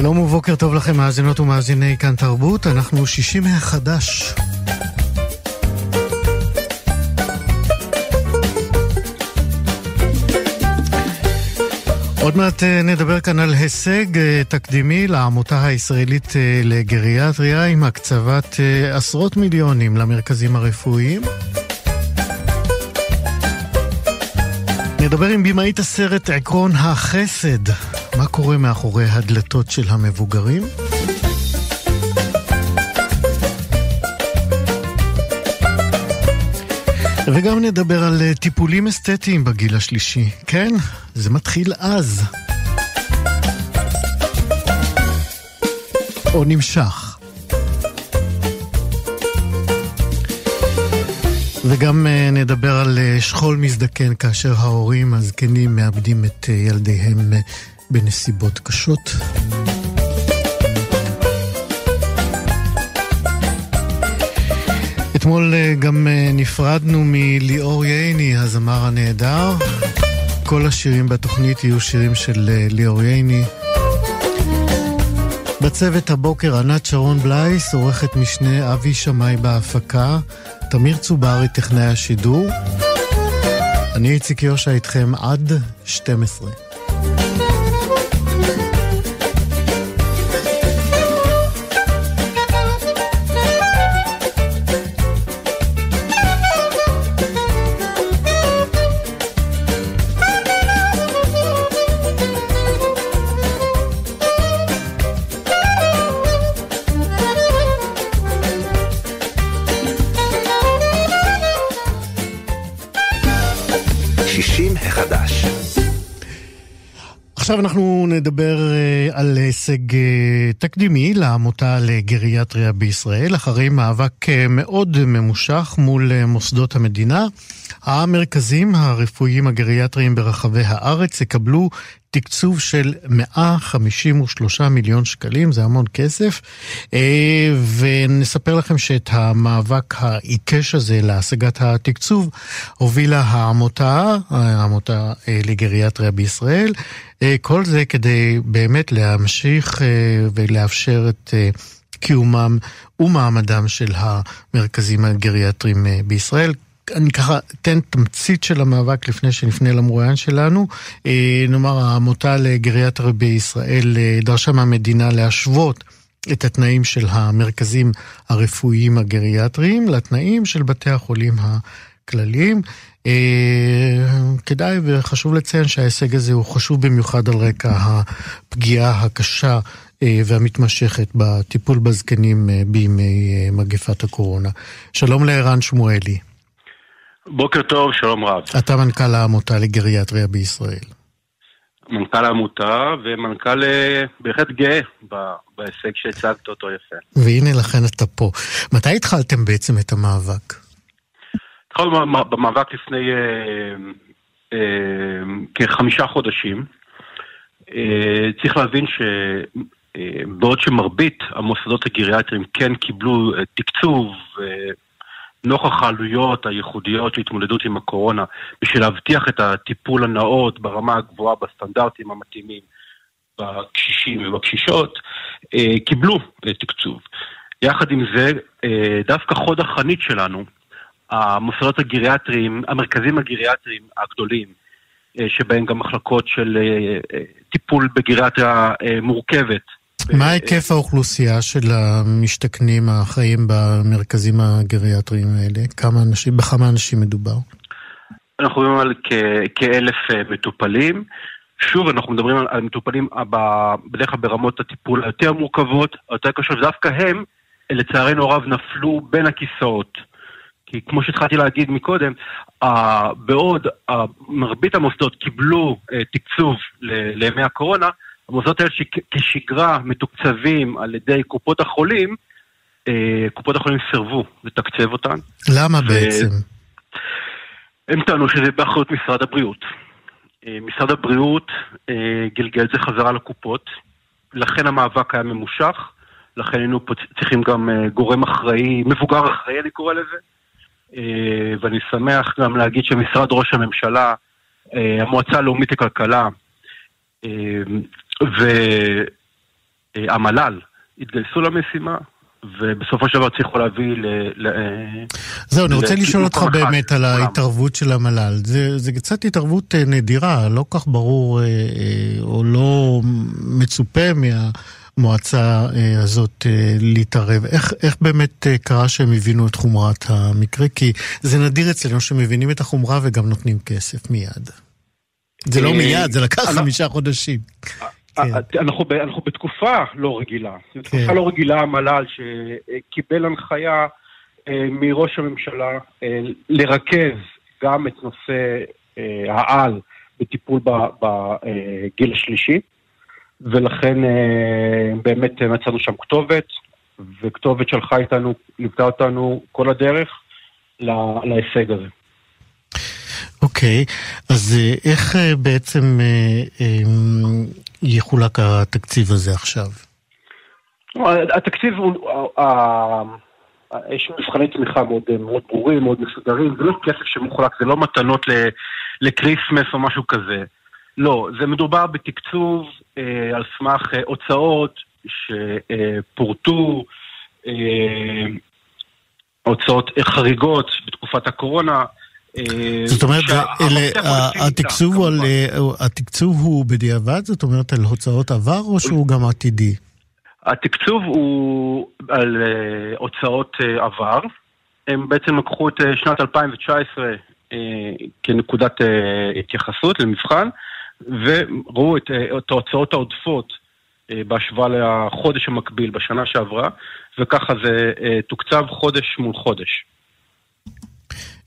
שלום ובוקר טוב לכם, מאזינות ומאזיני כאן תרבות, אנחנו שישים החדש. עוד מעט אה, נדבר כאן על הישג אה, תקדימי לעמותה הישראלית אה, לגריאטריה עם הקצבת עשרות מיליונים למרכזים הרפואיים. נדבר עם במאית הסרט עקרון החסד, מה קורה מאחורי הדלתות של המבוגרים? וגם נדבר על אה, טיפולים אסתטיים בגיל השלישי. כן, זה מתחיל אז. או נמשך. וגם אה, נדבר על אה, שכול מזדקן כאשר ההורים הזקנים מאבדים את ילדיהם בנסיבות קשות. אתמול אה, גם אה, נפרדנו מליאור ייני, הזמר הנהדר. כל השירים בתוכנית יהיו שירים של אה, ליאור ייני. בצוות הבוקר ענת שרון בלייס, עורכת משנה אבי שמאי בהפקה, תמיר צוברי, טכנאי השידור. אני איציק יושע איתכם עד 12. עכשיו אנחנו נדבר אה, על הישג אה, תקדימי לעמותה לגריאטריה בישראל, אחרי מאבק אה, מאוד ממושך מול מוסדות המדינה. המרכזים הרפואיים הגריאטריים ברחבי הארץ יקבלו תקצוב של 153 מיליון שקלים, זה המון כסף. ונספר לכם שאת המאבק העיקש הזה להשגת התקצוב הובילה העמותה, העמותה לגריאטריה בישראל. אה, כל זה כדי באמת להמשיך אה, ולאפשר את אה, קיומם ומעמדם של המרכזים הגריאטריים בישראל. אני ככה אתן תמצית של המאבק לפני שנפנה למרואיין שלנו. נאמר, העמותה לגריאטריה בישראל דרשה מהמדינה להשוות את התנאים של המרכזים הרפואיים הגריאטריים לתנאים של בתי החולים הכלליים. אה, כדאי וחשוב לציין שההישג הזה הוא חשוב במיוחד על רקע הפגיעה הקשה אה, והמתמשכת בטיפול בזקנים אה, בימי מגפת הקורונה. שלום לערן שמואלי. בוקר טוב, שלום רב. אתה מנכ"ל העמותה לגריאטריה בישראל. מנכ"ל העמותה ומנכ"ל בהחלט גאה בהישג שהצגת אותו יפה. והנה לכן אתה פה. מתי התחלתם בעצם את המאבק? התחלנו במאבק לפני אה, אה, כחמישה חודשים. אה, צריך להבין שבעוד שמרבית המוסדות הגריאטריים כן קיבלו תקצוב נוכח העלויות הייחודיות של התמודדות עם הקורונה בשביל להבטיח את הטיפול הנאות ברמה הגבוהה בסטנדרטים המתאימים בקשישים ובקשישות, קיבלו תקצוב. יחד עם זה, דווקא חוד החנית שלנו המוסדות הגריאטריים, המרכזים הגריאטריים הגדולים, אה, שבהם גם מחלקות של אה, אה, טיפול בגריאטריה מורכבת. מה היקף האוכלוסייה של המשתכנים החיים במרכזים הגריאטריים האלה? כמה אנשים, בכמה אנשים מדובר? אנחנו מדברים על כאלף מטופלים. שוב, אנחנו מדברים על, מטופלים בדרך כלל ברמות הטיפול היותר מורכבות, היותר קשות, ודווקא הם, לצערנו הרב, נפלו בין הכיסאות. כי כמו שהתחלתי להגיד מקודם, uh, בעוד מרבית המוסדות קיבלו תקצוב לימי הקורונה, המוסדות האלה שכשגרה מתוקצבים על ידי קופות החולים, קופות החולים סירבו לתקצב אותן. למה ו... בעצם? הם טענו שזה באחריות משרד הבריאות. משרד הבריאות גלגל את זה חזרה לקופות, לכן המאבק היה ממושך, לכן היינו צריכים גם גורם אחראי, מבוגר אחראי אני קורא לזה, ואני שמח גם להגיד שמשרד ראש הממשלה, המועצה הלאומית לכלכלה והמל"ל התגייסו למשימה, ובסופו של דבר הצליחו להביא ל... זהו, אני רוצה לשאול אותך באמת על ההתערבות של המל"ל. זה, זה קצת התערבות אה, נדירה, לא כך ברור אה, אה, או לא מצופה מהמועצה הזאת להתערב. איך, איך באמת קרה שהם הבינו את חומרת המקרה? כי זה נדיר אצלנו שמבינים את החומרה וגם נותנים כסף מיד. זה לא מיד, זה לקח חמישה חודשים. כן. אנחנו, ב, אנחנו בתקופה לא רגילה. כן. בתקופה לא רגילה המל"ל שקיבל הנחיה אה, מראש הממשלה אה, לרכז גם את נושא אה, העל בטיפול בגיל השלישי, ולכן באמת מצאנו שם כתובת, וכתובת שלחה איתנו, ליוותה אותנו כל הדרך להישג הזה. אוקיי, okay, אז איך בעצם יחולק התקציב הזה עכשיו? התקציב הוא, יש מבחני תמיכה מאוד, מאוד ברורים, מאוד מסודרים, זה לא כסף שמוחלק, זה לא מתנות לקריסמס או משהו כזה. לא, זה מדובר בתקצוב אה, על סמך אה, הוצאות שפורטו, אה, הוצאות חריגות בתקופת הקורונה. אה, זאת אומרת, התקצוב הוא בדיעבד? זאת אומרת על הוצאות עבר או שהוא גם עתידי? התקצוב הוא על uh, הוצאות עבר. הם בעצם לקחו את שנת 2019 uh, כנקודת התייחסות למבחן, וראו את, ההוצאות העודפות בהשוואה לחודש המקביל בשנה שעברה, וככה זה תוקצב חודש מול חודש.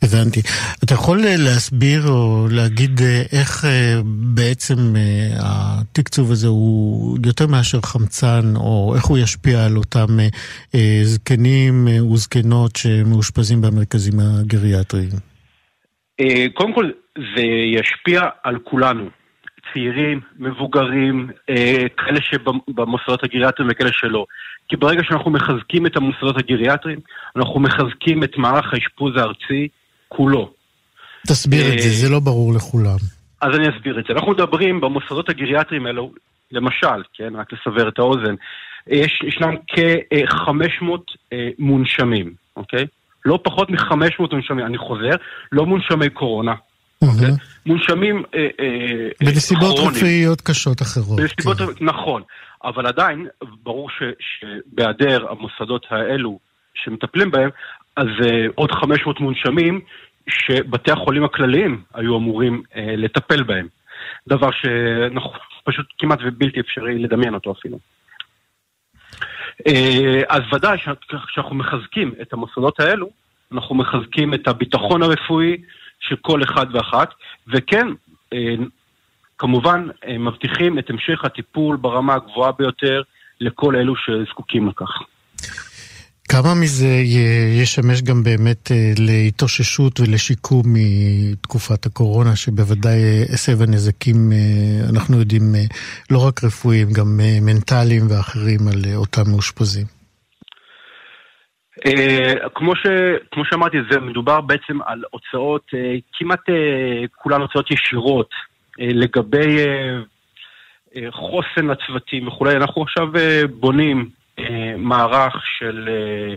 הבנתי. אתה יכול אה, להסביר או להגיד אה, איך אה, בעצם התקצוב הזה הוא יותר מאשר חמצן, או איך הוא ישפיע על אותם זקנים וזקנות שמאושפזים במרכזים הגריאטריים? קודם כל, זה ישפיע על כולנו. צעירים, מבוגרים, כאלה שבמוסדות הגריאטריים וכאלה שלא. כי ברגע שאנחנו מחזקים את המוסדות הגריאטריים, אנחנו מחזקים את מערך האשפוז הארצי, כולו. תסביר את זה, זה לא ברור לכולם. אז אני אסביר את זה. אנחנו מדברים במוסדות הגריאטריים האלו, למשל, כן, רק לסבר את האוזן, יש, ישנם כ-500 אה, מונשמים, אוקיי? לא פחות מ-500 מונשמים, אני חוזר, לא מונשמי קורונה. אוקיי? מונשמים אה, אה, בנסיבות רפואיות קשות אחרות. בנסיבות, כן. נכון, אבל עדיין, ברור שבהיעדר המוסדות האלו שמטפלים בהם, אז uh, עוד 500 מונשמים שבתי החולים הכלליים היו אמורים uh, לטפל בהם. דבר שאנחנו פשוט כמעט ובלתי אפשרי לדמיין אותו אפילו. Uh, אז ודאי שאנחנו מחזקים את המוסדות האלו, אנחנו מחזקים את הביטחון הרפואי של כל אחד ואחת, וכן, כמובן, מבטיחים את המשך הטיפול ברמה הגבוהה ביותר לכל אלו שזקוקים לכך. כמה מזה ישמש גם באמת אה, להתאוששות ולשיקום מתקופת הקורונה, שבוודאי אה, הסב הנזקים, אה, אנחנו יודעים, לא רק רפואיים, גם מנטליים ואחרים על אותם מאושפזים? כמו, ש, כמו שאמרתי, זה מדובר בעצם על הוצאות, כמעט כולן הוצאות ישירות, לגבי חוסן לצוותים וכולי. אנחנו עכשיו בונים אה, מערך של אה,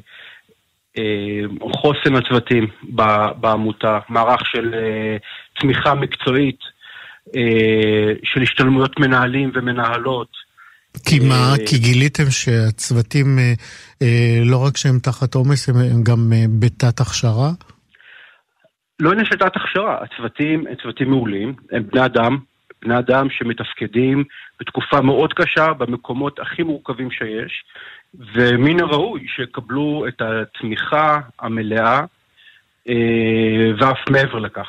אה, חוסן הצוותים בעמותה, מערך של תמיכה מקצועית, של השתלמויות מנהלים ומנהלות. כי מה? כי גיליתם שהצוותים, לא רק שהם תחת עומס, הם גם בתת הכשרה? לא עניין של תת הכשרה, הצוותים הם צוותים מעולים, הם בני אדם, בני אדם שמתפקדים בתקופה מאוד קשה במקומות הכי מורכבים שיש, ומן הראוי שיקבלו את התמיכה המלאה אה, ואף מעבר לכך.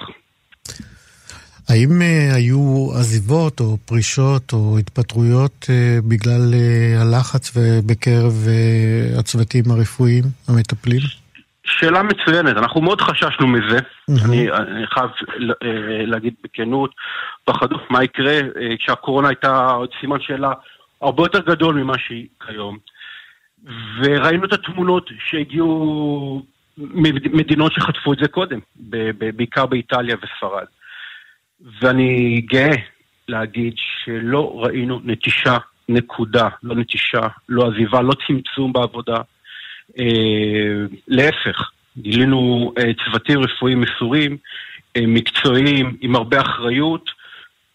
האם uh, היו עזיבות או פרישות או התפטרויות uh, בגלל הלחץ בקרב uh, הצוותים הרפואיים המטפלים? שאלה מצוינת, אנחנו מאוד חששנו מזה, mm-hmm. אני, אני חייב להגיד בכנות, פחדו מה יקרה כשהקורונה הייתה עוד סימן שאלה הרבה יותר גדול ממה שהיא כיום. וראינו את התמונות שהגיעו ממדינות שחטפו את זה קודם, בעיקר באיטליה וספרד. ואני גאה להגיד שלא ראינו נטישה, נקודה, לא נטישה, לא עזיבה, לא צמצום בעבודה. אה, להפך, גילינו אה, צוותים רפואיים מסורים, אה, מקצועיים, עם הרבה אחריות,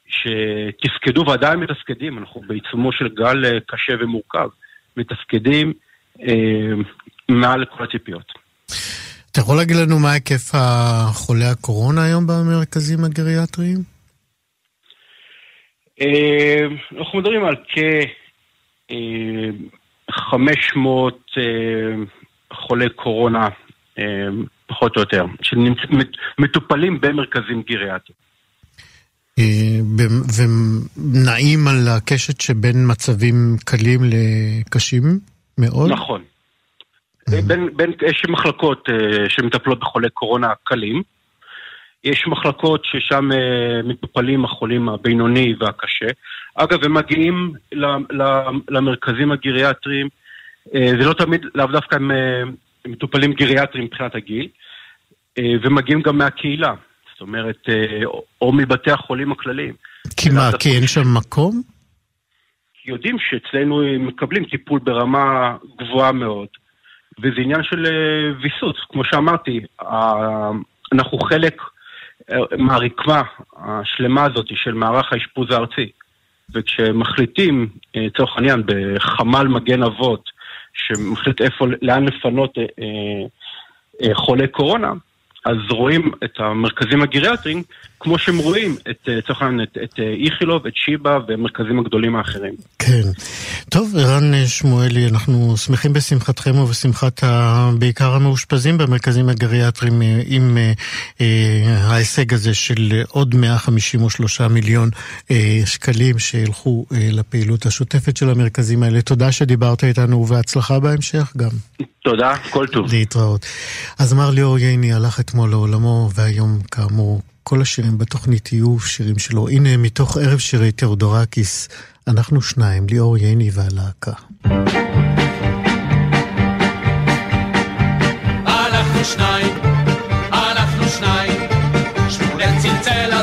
שתפקדו ועדיין מתפקדים, אנחנו בעיצומו של גל אה, קשה ומורכב, מתפקדים אה, מעל כל הציפיות. אתה יכול להגיד לנו מה היקף החולי הקורונה היום במרכזים הגריאטריים? אה, אנחנו מדברים על כ... אה, 500 אה, חולי קורונה, אה, פחות או יותר, שמטופלים במרכזים גריאטיים. אה, ונעים על הקשת שבין מצבים קלים לקשים מאוד? נכון. בין, בין, יש מחלקות uh, שמטפלות בחולי קורונה קלים, יש מחלקות ששם uh, מטופלים החולים הבינוני והקשה, אגב, הם מגיעים למרכזים הגריאטריים, uh, זה לא תמיד, לאו דווקא הם uh, מטופלים גריאטריים מבחינת הגיל, uh, ומגיעים גם מהקהילה. זאת אומרת, או מבתי החולים הכלליים. כי מה, כי אין שם מקום? יודעים שאצלנו הם מקבלים טיפול ברמה גבוהה מאוד. וזה עניין של אה, ויסות. כמו שאמרתי, אנחנו חלק אה, מהרקמה השלמה הזאת של מערך האשפוז הארצי. וכשמחליטים, אה, לצורך העניין, בחמ"ל מגן אבות, שמחליט איפה, לאן לפנות חולי קורונה, אז רואים את המרכזים הגריאטריים כמו שהם רואים את, לצורך העניין, את, את איכילוב, את שיבא והמרכזים הגדולים האחרים. כן. טוב, ערן שמואלי, אנחנו שמחים בשמחתכם ובשמחת ה... בעיקר המאושפזים במרכזים הגריאטריים אה, עם אה, אה, ההישג הזה של עוד 153 מיליון אה, שקלים שילכו אה, לפעילות השוטפת של המרכזים האלה. תודה שדיברת איתנו ובהצלחה בהמשך גם. תודה, כל טוב. להתראות. אז אמר ליאור ייני הלך אתמול לעולמו והיום כאמור כל השירים בתוכנית יהיו שירים שלו. הנה, מתוך ערב שירי תאודורקיס, אנחנו שניים, ליאור ייני והלהקה. אנחנו שניים, אנחנו שניים, שמונה צלצל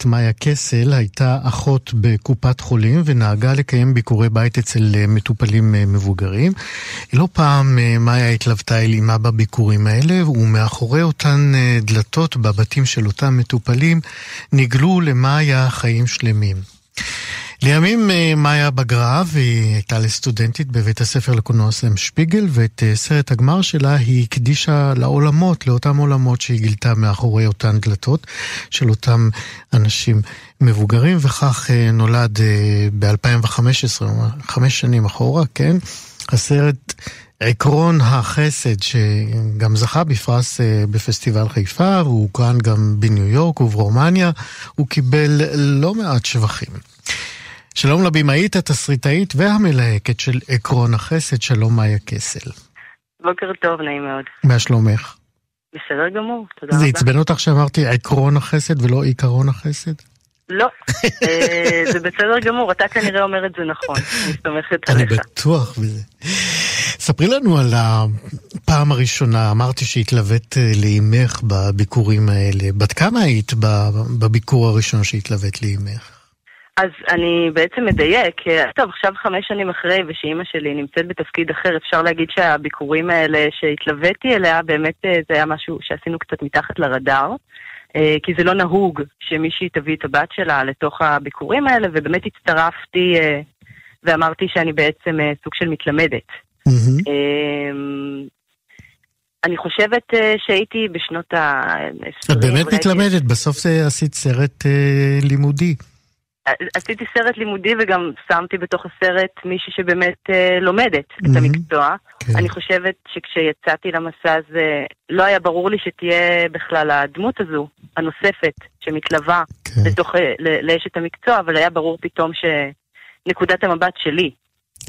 הבמאית מאיה קסל הייתה אחות בקופת חולים ונהגה לקיים ביקורי בית אצל אה, מטופלים אה, מבוגרים. לא פעם אה, מאיה התלוותה אל אמה בביקורים האלה, ומאחורי אותן דלתות בבתים של אותם מטופלים נגלו למאיה חיים שלמים. לימים אה, מאיה בגרה והיא הייתה לסטודנטית בבית הספר לקולנוע סלם שפיגל ואת אה, סרט הגמר שלה היא הקדישה לעולמות, לאותם עולמות שהיא גילתה מאחורי אותן דלתות של אותם אנשים מבוגרים וכך אה, נולד ב-2015, חמש שנים אחורה, כן? הסרט עקרון החסד שגם זכה בפרס בפסטיבל חיפה והוא הוקרן גם בניו יורק וברומניה, הוא קיבל לא מעט שבחים. שלום לבמאית, התסריטאית והמלהקת של עקרון החסד, שלום מאיה קסל. בוקר טוב, נעים מאוד. מה שלומך? בסדר גמור, תודה רבה. זה עצבן אותך שאמרתי עקרון החסד ולא עיקרון החסד? לא, אה, זה בסדר גמור, אתה כנראה אומר את זה נכון, אני סומכת עליך. אני בטוח בזה. ספרי לנו על הפעם הראשונה, אמרתי שהתלווית אה, לאימך בביקורים האלה. בת כמה היית בביקור הראשון שהתלווית לאימך? אז אני בעצם מדייק, טוב, עכשיו חמש שנים אחרי ושאימא שלי נמצאת בתפקיד אחר, אפשר להגיד שהביקורים האלה שהתלוויתי אליה, באמת אה, זה היה משהו שעשינו קצת מתחת לרדאר, אה, כי זה לא נהוג שמישהי תביא את הבת שלה לתוך הביקורים האלה, ובאמת הצטרפתי אה, ואמרתי שאני בעצם סוג של מתלמדת. Mm-hmm. אני חושבת שהייתי בשנות ה-20. את באמת מתלמדת, בסוף עשית סרט לימודי. עשיתי סרט לימודי וגם שמתי בתוך הסרט מישהי שבאמת אה, לומדת mm-hmm. את המקצוע. כן. אני חושבת שכשיצאתי למסע הזה, לא היה ברור לי שתהיה בכלל הדמות הזו, הנוספת, שמתלווה כן. לתוך, אה, לאשת המקצוע, אבל היה ברור פתאום שנקודת המבט שלי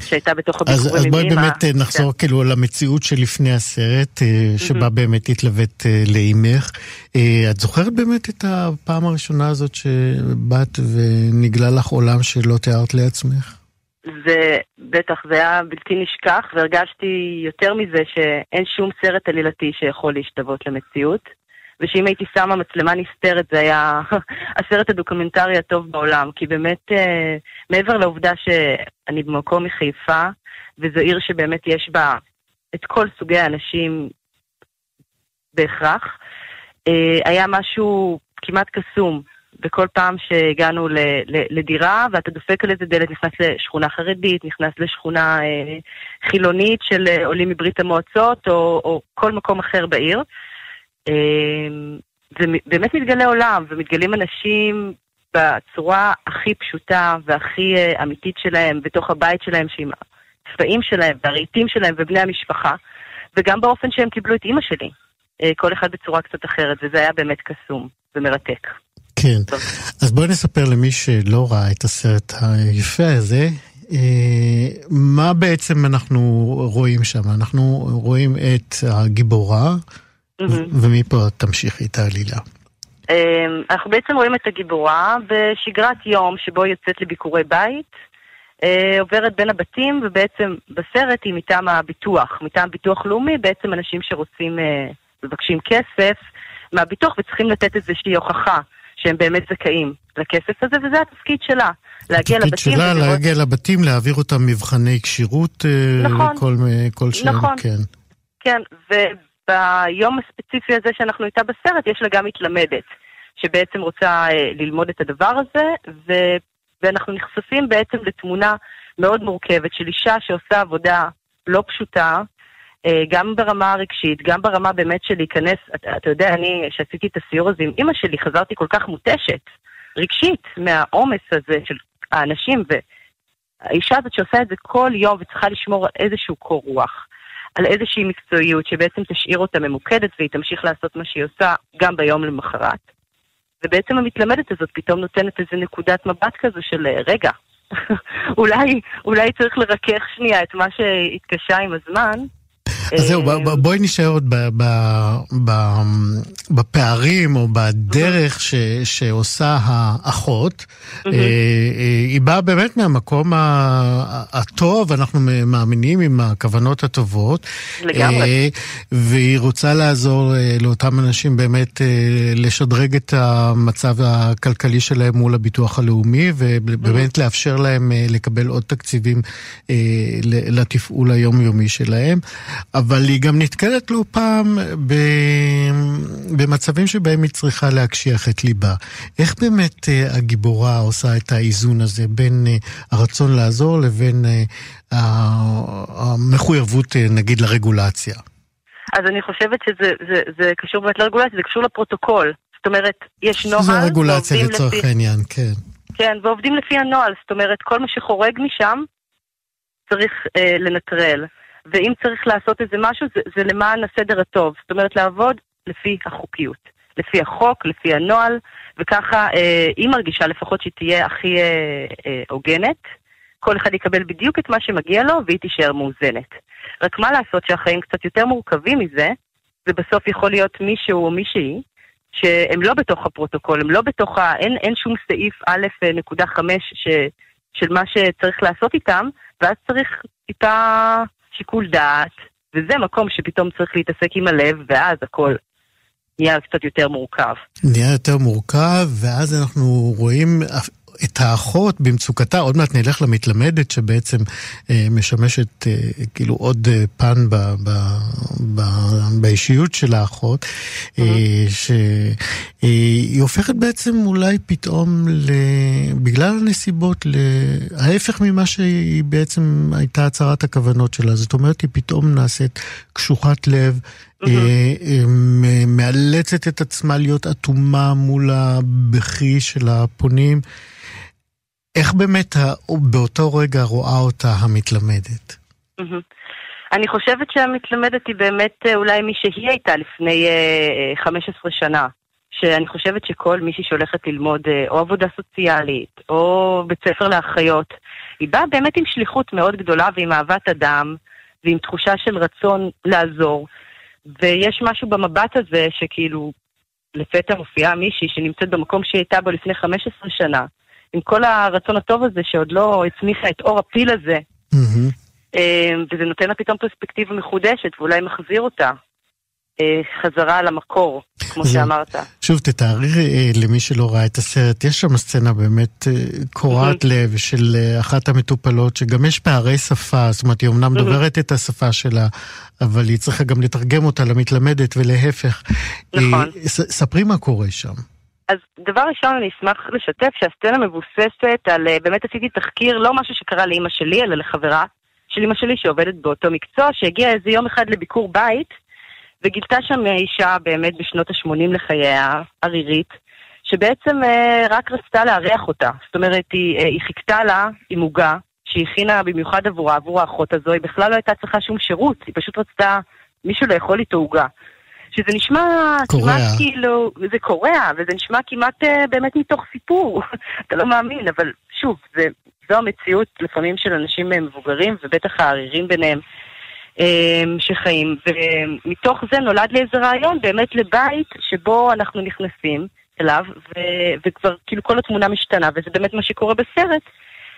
שהייתה בתוך הביקורים אז, אז בואי באמת כן. נחזור כאילו למציאות שלפני הסרט, אה, שבה mm-hmm. באמת התלווית אה, לאימך. אה, את זוכרת באמת את הפעם הראשונה הזאת שבאת ונגלה לך עולם שלא תיארת לעצמך? זה בטח, זה היה בלתי נשכח, והרגשתי יותר מזה שאין שום סרט עלילתי שיכול להשתוות למציאות. ושאם הייתי שמה מצלמה נסתרת זה היה הסרט הדוקומנטרי הטוב בעולם, כי באמת אה, מעבר לעובדה שאני במקום מחיפה, וזו עיר שבאמת יש בה את כל סוגי האנשים בהכרח, אה, היה משהו כמעט קסום. בכל פעם שהגענו ל, ל, לדירה ואתה דופק על איזה דלת, נכנס לשכונה חרדית, נכנס לשכונה אה, חילונית של אה, עולים מברית המועצות או, או כל מקום אחר בעיר. אמ, מתגלה עולם, ומתגלים אנשים בצורה הכי פשוטה והכי אה, אמיתית שלהם, בתוך הבית שלהם, שעם הצבעים שלהם, והרהיטים שלהם, ובני המשפחה, וגם באופן שהם קיבלו את אימא שלי. אה, כל אחד בצורה קצת אחרת, וזה היה באמת קסום ומרתק. כן, טוב. אז בואי נספר למי שלא ראה את הסרט היפה הזה, אה, מה בעצם אנחנו רואים שם? אנחנו רואים את הגיבורה, ומפה תמשיכי את העלילה. אמ, אנחנו בעצם רואים את הגיבורה בשגרת יום שבו היא יוצאת לביקורי בית, אה, עוברת בין הבתים, ובעצם בסרט היא מטעם הביטוח, מטעם ביטוח לאומי, בעצם אנשים שרוצים, אה, מבקשים כסף מהביטוח וצריכים לתת איזושהי הוכחה שהם באמת זכאים לכסף הזה, וזה התפקיד שלה. להגיע לבתים. התפקיד שלה ולראות... להגיע לבתים, להעביר אותם מבחני כשירות אה, נכון, כל, כל שהם, נכון, כן. כן. ביום הספציפי הזה שאנחנו איתה בסרט, יש לה גם מתלמדת, שבעצם רוצה אה, ללמוד את הדבר הזה, ו... ואנחנו נחשפים בעצם לתמונה מאוד מורכבת של אישה שעושה עבודה לא פשוטה, אה, גם ברמה הרגשית, גם ברמה באמת של להיכנס, אתה, אתה יודע, אני, כשעשיתי את הסיור הזה עם אימא שלי, חזרתי כל כך מותשת, רגשית, מהעומס הזה של האנשים, והאישה הזאת שעושה את זה כל יום וצריכה לשמור על איזשהו קור רוח. על איזושהי מקצועיות שבעצם תשאיר אותה ממוקדת והיא תמשיך לעשות מה שהיא עושה גם ביום למחרת. ובעצם המתלמדת הזאת פתאום נותנת איזה נקודת מבט כזו של רגע, אולי, אולי צריך לרכך שנייה את מה שהתקשה עם הזמן. אז זהו, בואי נשאר עוד בפערים או בדרך שעושה האחות. היא באה באמת מהמקום הטוב, אנחנו מאמינים עם הכוונות הטובות. לגמרי. והיא רוצה לעזור לאותם אנשים באמת לשדרג את המצב הכלכלי שלהם מול הביטוח הלאומי, ובאמת לאפשר להם לקבל עוד תקציבים לתפעול היומיומי שלהם. אבל היא גם נתקלת לא פעם במצבים שבהם היא צריכה להקשיח את ליבה. איך באמת הגיבורה עושה את האיזון הזה בין הרצון לעזור לבין המחויבות, נגיד, לרגולציה? אז אני חושבת שזה זה, זה קשור באמת לרגולציה, זה קשור לפרוטוקול. זאת אומרת, יש נוהל, זה רגולציה לצורך לפי... העניין, כן. כן, ועובדים לפי הנוהל, זאת אומרת, כל מה שחורג משם צריך אה, לנטרל. ואם צריך לעשות איזה משהו, זה, זה למען הסדר הטוב. זאת אומרת, לעבוד לפי החוקיות, לפי החוק, לפי הנוהל, וככה אה, היא מרגישה לפחות שהיא תהיה הכי אה, אה, הוגנת. כל אחד יקבל בדיוק את מה שמגיע לו, והיא תישאר מאוזנת. רק מה לעשות שהחיים קצת יותר מורכבים מזה, ובסוף יכול להיות מישהו או מישהי, שהם לא בתוך הפרוטוקול, הם לא בתוך ה... אין, אין שום סעיף א' נקודה חמש של מה שצריך לעשות איתם, ואז צריך טיפה שיקול דעת, וזה מקום שפתאום צריך להתעסק עם הלב, ואז הכל נהיה קצת יותר מורכב. נהיה יותר מורכב, ואז אנחנו רואים את האחות במצוקתה, עוד מעט נלך למתלמדת שבעצם אה, משמשת אה, כאילו עוד אה, פן ב, ב, ב, באישיות של האחות, אה, שהיא הופכת בעצם אולי פתאום, ל, בגלל הנסיבות, להפך ממה שהיא בעצם הייתה הצהרת הכוונות שלה. זאת אומרת, היא פתאום נעשית קשוחת לב. Mm-hmm. מאלצת את עצמה להיות אטומה מול הבכי של הפונים. איך באמת באותו רגע רואה אותה המתלמדת? אני חושבת שהמתלמדת היא באמת אה, אולי מי שהיא הייתה לפני 15 אה, שנה. שאני חושבת שכל מישהי שהולכת ללמוד אה, או עבודה סוציאלית או בית ספר לאחיות, היא באה באמת עם שליחות מאוד גדולה ועם אהבת אדם ועם תחושה של רצון לעזור. ויש משהו במבט הזה שכאילו לפתע מופיעה מישהי שנמצאת במקום שהיא הייתה בו לפני 15 שנה, עם כל הרצון הטוב הזה שעוד לא הצמיחה את אור הפיל הזה. Mm-hmm. וזה נותן לה פתאום פרספקטיבה מחודשת, ואולי מחזיר אותה אה, חזרה למקור, כמו זה, שאמרת. שוב, תתארי אה, למי שלא ראה את הסרט, יש שם סצנה באמת קורעת. לב של אחת המטופלות, שגם יש פערי שפה, זאת אומרת, היא אמנם. דוברת את השפה שלה, אבל היא צריכה גם לתרגם אותה למתלמדת ולהפך. נכון. ספרי מה קורה שם. אז דבר ראשון, אני אשמח לשתף שהסצנה מבוססת על, אה, באמת עשיתי תחקיר, לא משהו שקרה לאימא שלי, אלא לחברה של אימא שלי שעובדת באותו מקצוע, שהגיעה איזה יום אחד לביקור בית, וגילתה שם אישה באמת בשנות ה-80 לחייה, ערירית, שבעצם אה, רק רצתה לארח אותה. זאת אומרת, היא, אה, היא חיכתה לה עם עוגה, שהיא הכינה במיוחד עבורה, עבור האחות הזו, היא בכלל לא הייתה צריכה שום שירות, היא פשוט רצתה מישהו לאכול איתו עוגה. שזה נשמע קורע. כמעט כאילו, זה קורע, וזה נשמע כמעט אה, באמת מתוך סיפור, אתה לא מאמין, אבל שוב, זה, זו המציאות לפעמים של אנשים מבוגרים, ובטח הערירים ביניהם. אה, שחיים, ומתוך זה נולד לי איזה רעיון באמת לבית שבו אנחנו נכנסים אליו, ו- וכבר כאילו כל התמונה משתנה, וזה באמת מה שקורה בסרט,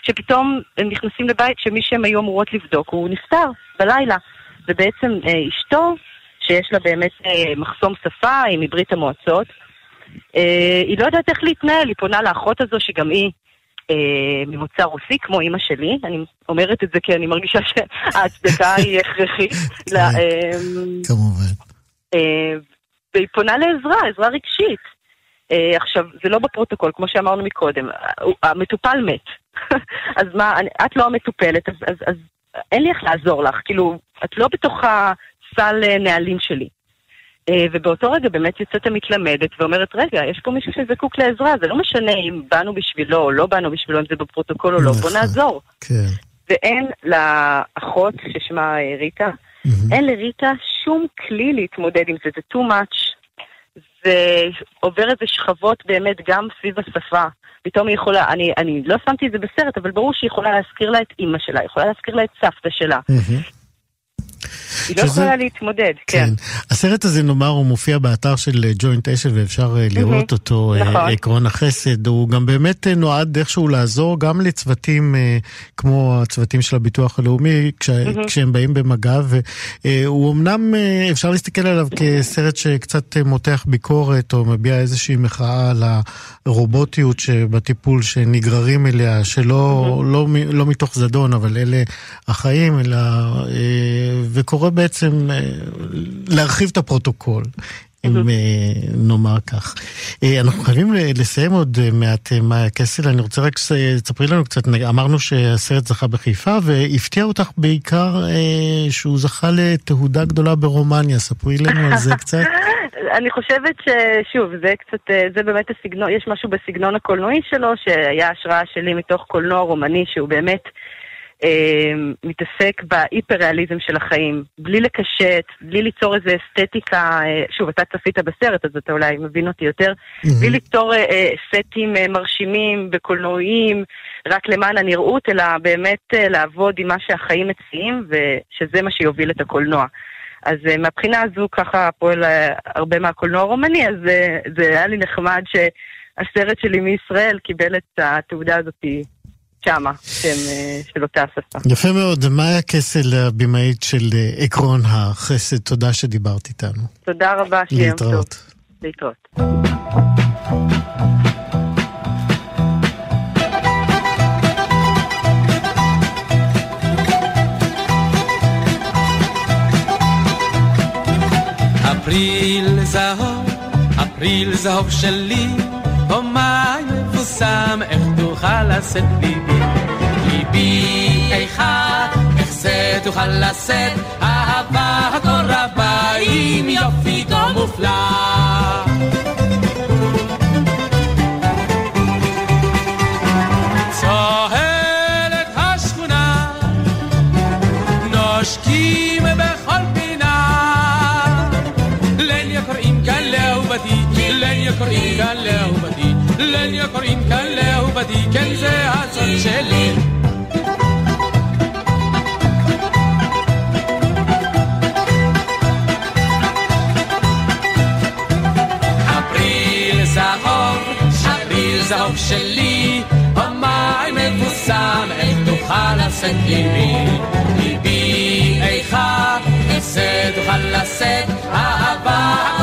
שפתאום הם נכנסים לבית שמי שהם היו אמורות לבדוק הוא נפטר בלילה, ובעצם אה, אשתו שיש לה באמת אה, מחסום שפה, היא מברית המועצות. אה, היא לא יודעת איך להתנהל, היא פונה לאחות הזו שגם היא אה, ממוצא רוסי, כמו אימא שלי. אני אומרת את זה כי אני מרגישה שההצדקה היא הכרחית. כן, כמובן. והיא פונה לעזרה, עזרה רגשית. עכשיו, זה לא בפרוטוקול, כמו שאמרנו מקודם, המטופל מת. אז מה, את לא המטופלת, אז אין לי איך לעזור לך, כאילו, את לא בתוך סל אה, נהלים שלי. אה, ובאותו רגע באמת יוצאת המתלמדת ואומרת, רגע, יש פה מישהו שזקוק לעזרה, זה לא משנה אם באנו בשבילו או לא באנו בשבילו, אם זה בפרוטוקול או לא, בוא נכון. נעזור. כן. ואין לאחות ששמה אה, ריטה, אין לריטה שום כלי להתמודד עם זה, זה too much. זה עובר איזה שכבות באמת גם סביב השפה. פתאום היא יכולה, אני, אני לא שמתי את זה בסרט, אבל ברור שהיא יכולה להזכיר לה את אימא שלה, יכולה להזכיר לה את סבתא שלה. היא לא יכולה להתמודד, כן. כן. הסרט הזה, נאמר, הוא מופיע באתר של ג'וינט אשל ואפשר לראות אותו, נכון. עקרון החסד. הוא גם באמת נועד איכשהו לעזור גם לצוותים כמו הצוותים של הביטוח הלאומי, כש, כשהם באים במגע, והוא אמנם, אפשר להסתכל עליו כסרט שקצת מותח ביקורת או מביע איזושהי מחאה על הרובוטיות שבטיפול שנגררים אליה, שלא לא, לא מתוך זדון, אבל אלה החיים, אלא, וקורא בעצם להרחיב את הפרוטוקול. אם נאמר כך. אנחנו חייבים לסיים עוד מעט, מאיה קסל, אני רוצה רק שתספרי לנו קצת, אמרנו שהסרט זכה בחיפה, והפתיע אותך בעיקר שהוא זכה לתהודה גדולה ברומניה, ספרי לנו על זה קצת. אני חושבת ששוב, זה קצת, זה באמת הסגנון, יש משהו בסגנון הקולנועי שלו, שהיה השראה שלי מתוך קולנוע רומני, שהוא באמת... אה, מתעסק בהיפר-ריאליזם של החיים, בלי לקשט, בלי ליצור איזו אסתטיקה, אה, שוב, אתה צפית בסרט, אז אתה אולי מבין אותי יותר, mm-hmm. בלי ליצור אה, אה, סטים אה, מרשימים וקולנועיים, רק למען הנראות, אלא באמת אה, לעבוד עם מה שהחיים מציעים, ושזה מה שיוביל את הקולנוע. אז uh, מהבחינה הזו ככה פועל uh, הרבה מהקולנוע הרומני, אז uh, זה היה לי נחמד שהסרט שלי מישראל קיבל את התעודה הזאת שמה, שם של אותה השפה. יפה מאוד. מאיה קסל, הבמאית של עקרון החסד, תודה שדיברת איתנו. תודה רבה, שיהיה טוב. להתראות. להתראות. אפריל זהוב, אפריל זהוב שלי, אומי מבוסם, איך תוכל לשאת ליבי? ליבי איכה, איך זה תוכל לשאת, אהבה הכל רבה, עם יופי כה מופלא. קוראים כאן לאהובתי, לניה קוראים כאן לאהובתי, כן זה הסוד שלי. אפריל זהוב, אפריל זהוב שלי, המים מבוסם, איך תוכל לשאת ליבי, ליבי איכה, איזה תוכל לשאת, אהבה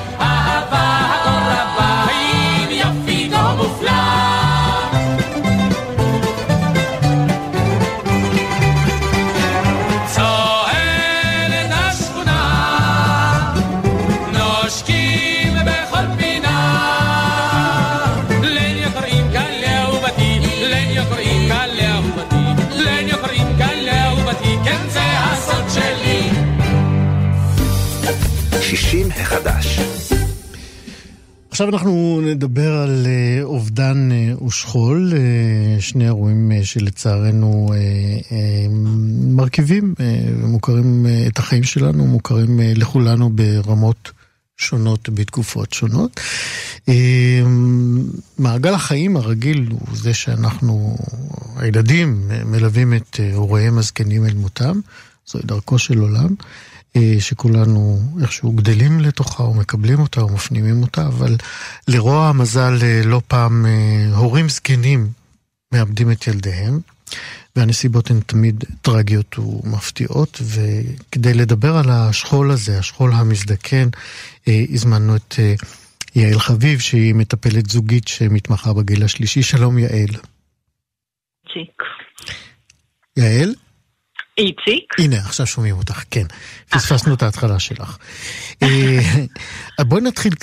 עכשיו אנחנו נדבר על אה, אובדן אה, ושכול, אה, שני אירועים שלצערנו מרכיבים ומוכרים את החיים שלנו, מוכרים לכולנו ברמות שונות בתקופות שונות. מעגל החיים הרגיל הוא זה שאנחנו, הילדים, מלווים את הוריהם הזקנים אל מותם, זוהי דרכו של עולם. אה, שכולנו איכשהו גדלים לתוכה או מקבלים אותה או מפנימים אותה, אבל לרוע המזל אה, לא פעם אה, הורים זקנים מאבדים את ילדיהם, והנסיבות הן תמיד טרגיות ומפתיעות, וכדי לדבר על השכול הזה, השכול המזדקן, הזמנו את יעל חביב, שהיא מטפלת זוגית שמתמחה בגיל השלישי. שלום יעל. צ'יק. יעל? איציק? הנה, עכשיו שומעים אותך, כן. פספסנו את ההתחלה שלך. אה, בואי נתחיל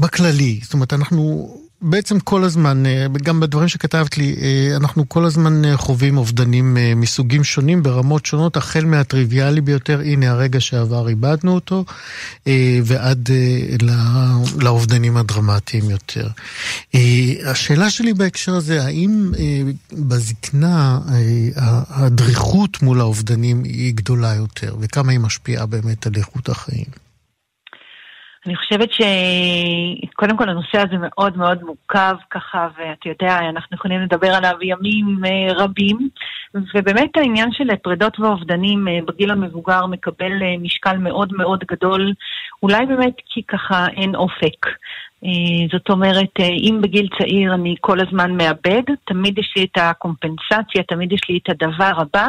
בכללי. זאת אומרת, אנחנו בעצם כל הזמן, אה, גם בדברים שכתבת לי, אה, אנחנו כל הזמן אה, חווים אובדנים מסוגים שונים ברמות שונות, החל מהטריוויאלי ביותר, הנה הרגע שעבר איבדנו אותו, ועד לאובדנים הדרמטיים יותר. השאלה שלי בהקשר הזה, האם בזקנה הדריכות מול האובדנים היא גדולה יותר, וכמה היא משפיעה באמת על איכות החיים? אני חושבת שקודם כל הנושא הזה מאוד מאוד מורכב ככה, ואתה יודע, אנחנו יכולים לדבר עליו ימים אה, רבים, ובאמת העניין של פרידות ואובדנים אה, בגיל המבוגר מקבל אה, משקל מאוד מאוד גדול, אולי באמת כי ככה אין אופק. זאת אומרת, אם בגיל צעיר אני כל הזמן מאבד, תמיד יש לי את הקומפנסציה, תמיד יש לי את הדבר הבא.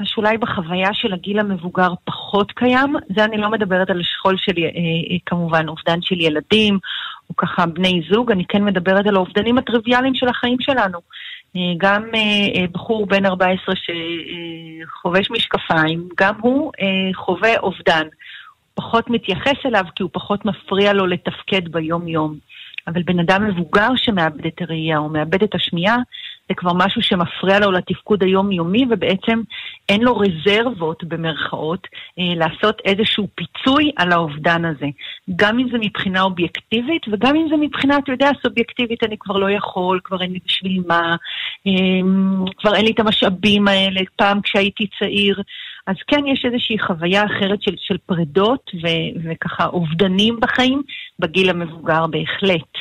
מה שאולי בחוויה של הגיל המבוגר פחות קיים, זה אני לא מדברת על שכול של אה, אה, כמובן אובדן של ילדים, או ככה בני זוג, אני כן מדברת על האובדנים הטריוויאליים של החיים שלנו. אה, גם בחור בן 14 שחובש משקפיים, גם הוא חווה אובדן. פחות מתייחס אליו כי הוא פחות מפריע לו לתפקד ביום-יום. אבל בן אדם מבוגר שמאבד את הראייה או מאבד את השמיעה, זה כבר משהו שמפריע לו לתפקוד היומיומי, ובעצם אין לו רזרבות, במרכאות, אה, לעשות איזשהו פיצוי על האובדן הזה. גם אם זה מבחינה אובייקטיבית, וגם אם זה מבחינה, אתה יודע, סובייקטיבית, אני כבר לא יכול, כבר אין לי בשביל מה, אה, כבר אין לי את המשאבים האלה, פעם כשהייתי צעיר. אז כן, יש איזושהי חוויה אחרת של, של פרדות ו, וככה אובדנים בחיים בגיל המבוגר בהחלט.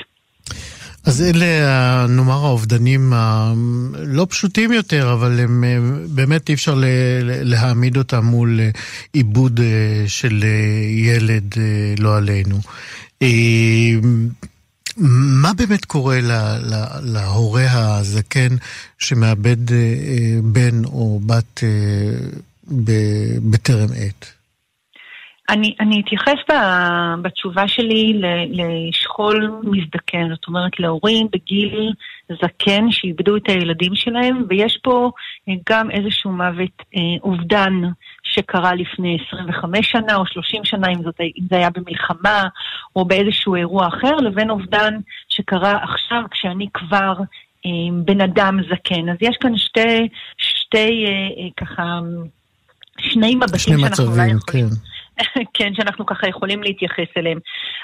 אז אלה, נאמר, האובדנים הלא פשוטים יותר, אבל הם אה, באמת אי אפשר להעמיד אותם מול אה, עיבוד אה, של ילד, לא עלינו. מה באמת קורה לה, לה, להורה הזקן שמאבד בן או בת בטרם עת? אני, אני אתייחס ב, בתשובה שלי לשכול מזדקן, זאת אומרת להורים בגיל זקן שאיבדו את הילדים שלהם, ויש פה אה, גם איזשהו מוות, אה, אובדן שקרה לפני 25 שנה או 30 שנה, אם, זאת, אם זה היה במלחמה או באיזשהו אירוע אחר, לבין אובדן שקרה עכשיו כשאני כבר אה, בן אדם זקן. אז יש כאן שתי, שתי אה, אה, ככה... שני מבטים שאנחנו אולי יכולים... כן. כן, שאנחנו ככה יכולים להתייחס אליהם.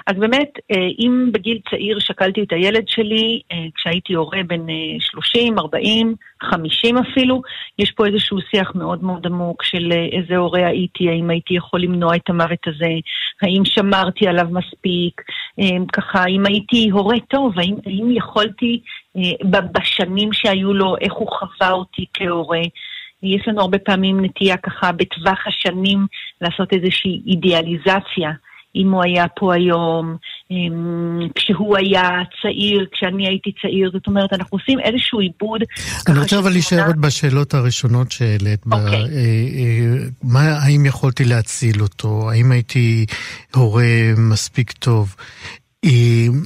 אז באמת, אה, אם בגיל צעיר שקלתי את הילד שלי, אה, כשהייתי הורה בן 30, 40, 50 אפילו, יש פה איזשהו שיח מאוד מאוד עמוק של אה, איזה הורה הייתי, האם הייתי יכול למנוע את המוות הזה, האם שמרתי עליו מספיק, ככה, אם הייתי הורה טוב, האם, האם יכולתי בשנים שהיו לו, איך הוא חווה אותי כהורה. יש לנו הרבה פעמים נטייה ככה בטווח השנים לעשות איזושהי אידיאליזציה. אם הוא היה פה היום, כשהוא היה צעיר, כשאני הייתי צעיר, זאת אומרת, אנחנו עושים איזשהו עיבוד. אני רוצה אבל להישאר עוד בשאלות הראשונות שהעלית. אוקיי. אה, אה, האם יכולתי להציל אותו? האם הייתי הורה מספיק טוב?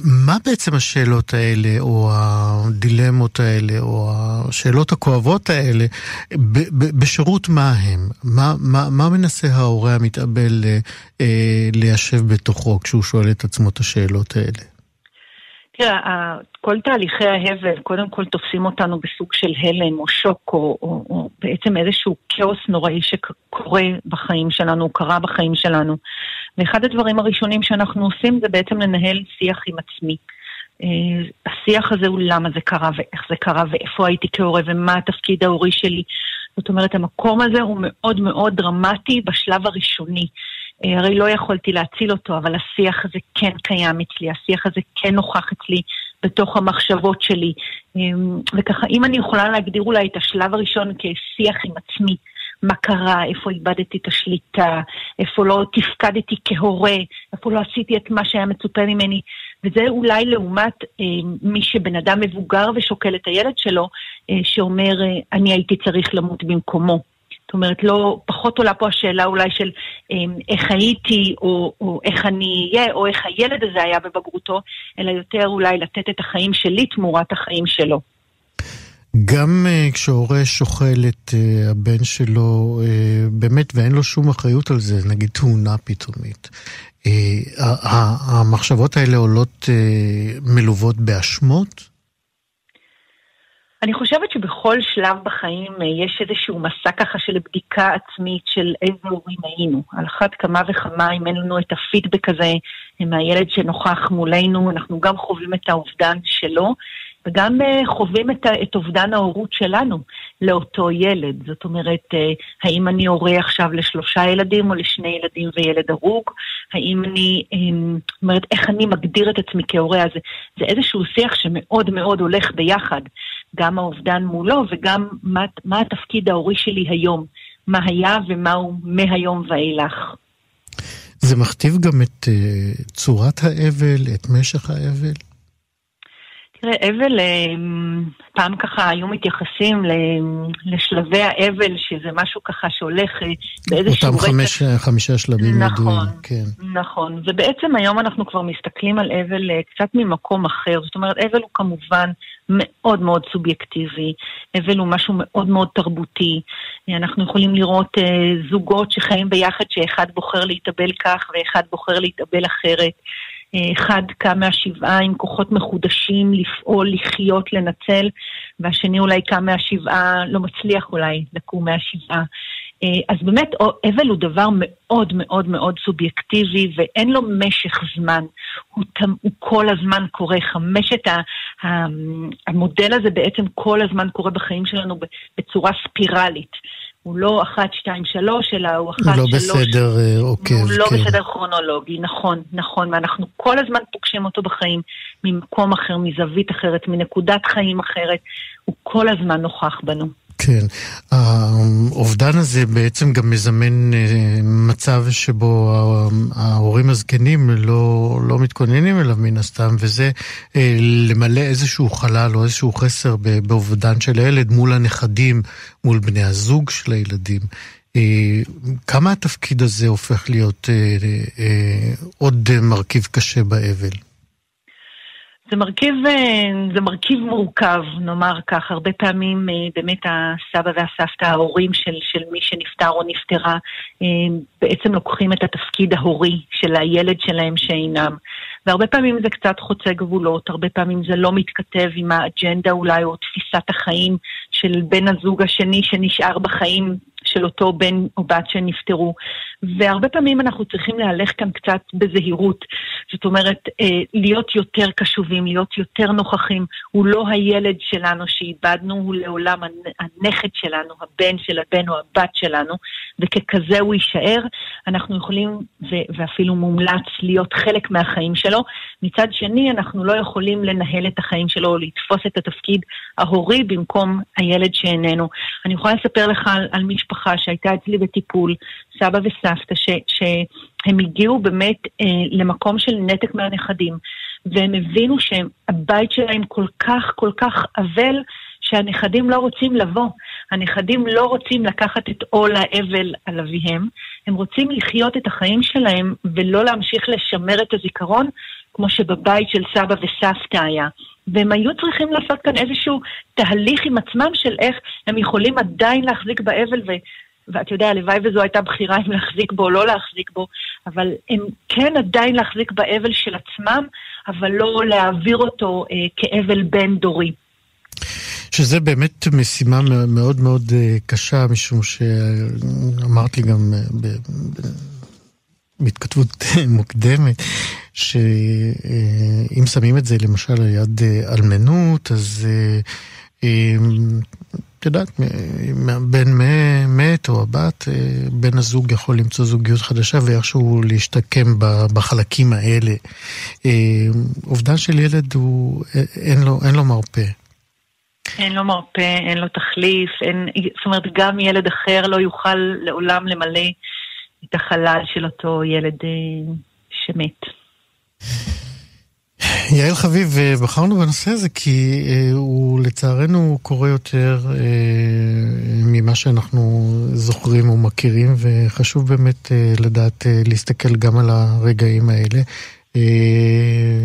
מה בעצם השאלות האלה, או הדילמות האלה, או השאלות הכואבות האלה, בשירות מה הם? מה, מה, מה מנסה ההורה המתאבל אה, ליישב בתוכו כשהוא שואל את עצמו את השאלות האלה? תראה, כל תהליכי ההבל קודם כל תופסים אותנו בסוג של הלם או שוק או, או, או בעצם איזשהו כאוס נוראי שקורה בחיים שלנו, קרה בחיים שלנו. ואחד הדברים הראשונים שאנחנו עושים זה בעצם לנהל שיח עם עצמי. Uh, השיח הזה הוא למה זה קרה ואיך זה קרה ואיפה הייתי כהורה ומה התפקיד ההורי שלי. זאת אומרת, המקום הזה הוא מאוד מאוד דרמטי בשלב הראשוני. Uh, הרי לא יכולתי להציל אותו, אבל השיח הזה כן קיים אצלי, השיח הזה כן נוכח אצלי בתוך המחשבות שלי. Um, וככה, אם אני יכולה להגדיר אולי את השלב הראשון כשיח עם עצמי, מה קרה, איפה איבדתי את השליטה, איפה לא תפקדתי כהורה, איפה לא עשיתי את מה שהיה מצופה ממני. וזה אולי לעומת אה, מי שבן אדם מבוגר ושוקל את הילד שלו, אה, שאומר, אה, אני הייתי צריך למות במקומו. אומרת, לא, פחות עולה פה השאלה אולי של אה, איך הייתי, או, או איך אני אהיה, או איך הילד הזה היה בבגרותו, אלא יותר אולי לתת את החיים שלי תמורת החיים שלו. גם uh, כשהורה שוחל את uh, הבן שלו, uh, באמת, ואין לו שום אחריות על זה, נגיד תאונה פתאומית, uh, המחשבות האלה עולות uh, מלוות באשמות? אני חושבת שבכל שלב בחיים יש איזשהו מסע ככה של בדיקה עצמית של איזה הורים היינו. על אחת כמה וכמה, אם אין לנו את הפידבק הזה מהילד שנוכח מולנו, אנחנו גם חווים את האובדן שלו, וגם uh, חווים את, את אובדן ההורות שלנו לאותו ילד. זאת אומרת, uh, האם אני הורה עכשיו לשלושה ילדים או לשני ילדים וילד הרוג? האם אני, זאת אומרת, איך אני מגדיר את עצמי כהורה? אז זה איזשהו שיח שמאוד מאוד הולך ביחד. גם האובדן מולו וגם מה, מה התפקיד ההורי שלי היום. מה היה ומה הוא מהיום ואילך. זה מכתיב גם את uh, צורת האבל, את משך האבל? תראה, אבל אה, פעם ככה היו מתייחסים לשלבי האבל, שזה משהו ככה שהולך אה, באיזשהו. אותם חמש, חמישה שלבים נכון, ידועים, כן. נכון, ובעצם היום אנחנו כבר מסתכלים על אבל קצת ממקום אחר. זאת אומרת, אבל הוא כמובן מאוד מאוד סובייקטיבי, אבל הוא משהו מאוד מאוד תרבותי. אנחנו יכולים לראות זוגות שחיים ביחד, שאחד בוחר להתאבל כך ואחד בוחר להתאבל אחרת. אחד קם מהשבעה עם כוחות מחודשים לפעול, לחיות, לנצל, והשני אולי קם מהשבעה, לא מצליח אולי לקום מהשבעה. אה, אז באמת, אבל הוא דבר מאוד מאוד מאוד סובייקטיבי ואין לו משך זמן. הוא, הוא כל הזמן קורה. חמשת ה, ה, המודל הזה בעצם כל הזמן קורה בחיים שלנו בצורה ספירלית. הוא לא אחת, שתיים, שלוש, אלא הוא אחת, שלוש. הוא לא בסדר עוקב, הוא לא כן. בסדר כרונולוגי, נכון, נכון, ואנחנו כל הזמן פוגשים אותו בחיים ממקום אחר, מזווית אחרת, מנקודת חיים אחרת, הוא כל הזמן נוכח בנו. כן. האובדן הזה בעצם גם מזמן אה, מצב שבו ההורים הזקנים לא, לא מתכוננים אליו מן הסתם, וזה אה, למלא איזשהו חלל או איזשהו חסר באובדן של הילד מול הנכדים, מול בני הזוג של הילדים. אה, כמה התפקיד הזה הופך להיות עוד מרכיב קשה באבל? זה מרכיב, אה, זה מרכיב מורכב, נאמר כך. הרבה פעמים אה, באמת הסבא והסבתא, ההורים של, של מי שנפטר או נפטרה, אה, בעצם לוקחים את התפקיד ההורי של הילד שלהם שאינם. והרבה פעמים זה קצת חוצה גבולות, הרבה פעמים זה לא מתכתב עם האג'נדה אולי או תפיסת החיים של בן הזוג השני שנשאר בחיים של אותו בן או בת שנפטרו. והרבה פעמים אנחנו צריכים להלך כאן קצת בזהירות. זאת אומרת, אה, להיות יותר קשובים, להיות יותר נוכחים. הוא לא הילד שלנו שאיבדנו, הוא לעולם הנכד שלנו, הבן של הבן או הבת שלנו, וככזה הוא יישאר. אנחנו יכולים, ואפילו מומלץ, להיות חלק מהחיים שלו. מצד שני, אנחנו לא יכולים לנהל את החיים שלו או לתפוס את התפקיד ההורי במקום הילד שאיננו. אני יכולה לספר לך על, על משפחה שהייתה אצלי בטיפול, סבא וסבתא, ש, שהם הגיעו באמת אה, למקום של נתק מהנכדים, והם הבינו שהבית שלהם כל כך כל כך אבל, שהנכדים לא רוצים לבוא. הנכדים לא רוצים לקחת את עול האבל על אביהם, הם רוצים לחיות את החיים שלהם ולא להמשיך לשמר את הזיכרון כמו שבבית של סבא וסבתא היה. והם היו צריכים לעשות כאן איזשהו תהליך עם עצמם של איך הם יכולים עדיין להחזיק באבל, ו... ואתה יודע, הלוואי וזו הייתה בחירה אם להחזיק בו או לא להחזיק בו, אבל הם כן עדיין להחזיק באבל של עצמם, אבל לא להעביר אותו אה, כאבל בין-דורי. שזה באמת משימה מאוד מאוד אה, קשה, משום שאמרת לי גם אה, בהתכתבות מוקדמת, שאם שמים את זה למשל על יד אה, אלמנות, אז את יודעת, בן מת או הבת, בן הזוג יכול למצוא זוגיות חדשה ואיכשהו להשתקם בחלקים האלה. אובדן של ילד הוא, אין לו, אין לו מרפא. אין לו מרפא, אין לו תחליף, אין, זאת אומרת, גם ילד אחר לא יוכל לעולם למלא את החלל של אותו ילד אה, שמת. יעל חביב, אה, בחרנו בנושא הזה כי אה, הוא לצערנו קורה יותר אה, ממה שאנחנו זוכרים ומכירים, וחשוב באמת לדעת להסתכל גם על הרגעים האלה.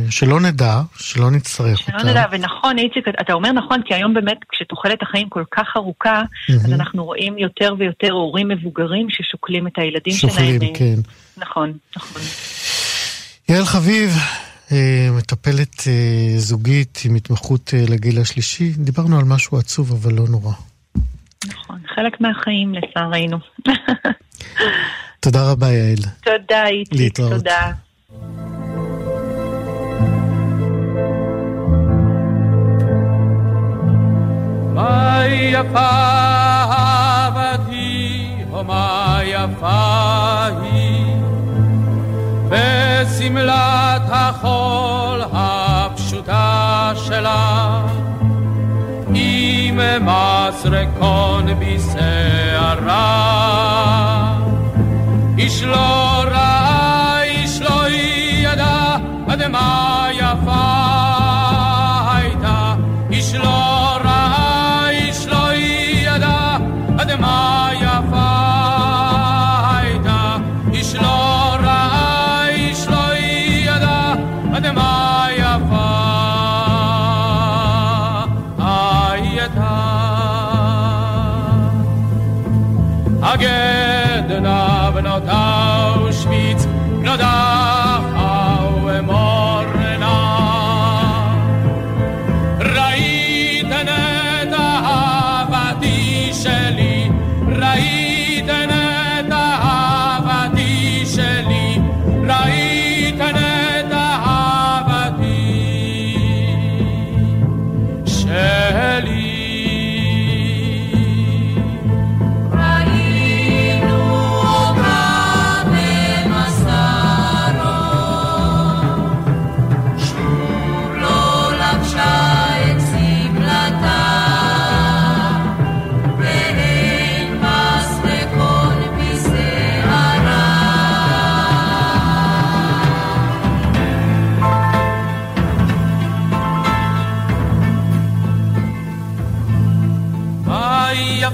שלא נדע, שלא נצטרך שלא אותם. נדע, ונכון, איציק, אתה אומר נכון, כי היום באמת, כשתוחלת החיים כל כך ארוכה, אז מהמם. אנחנו רואים יותר ויותר הורים מבוגרים ששוקלים את הילדים שוכלים, שלהם. כן. נכון, נכון. יעל חביב, אה, מטפלת אה, זוגית עם התמחות אה, לגיל השלישי. דיברנו על משהו עצוב, אבל לא נורא. נכון, חלק מהחיים לצערנו. תודה רבה, יעל. תודה, איציק, להתראות. תודה. מה יפה אהבתי, או מה יפה היא, בשמלת החול הפשוטה שלה, עם מסרקון בשערה. איש לא ראה, איש לא ידע, עד מה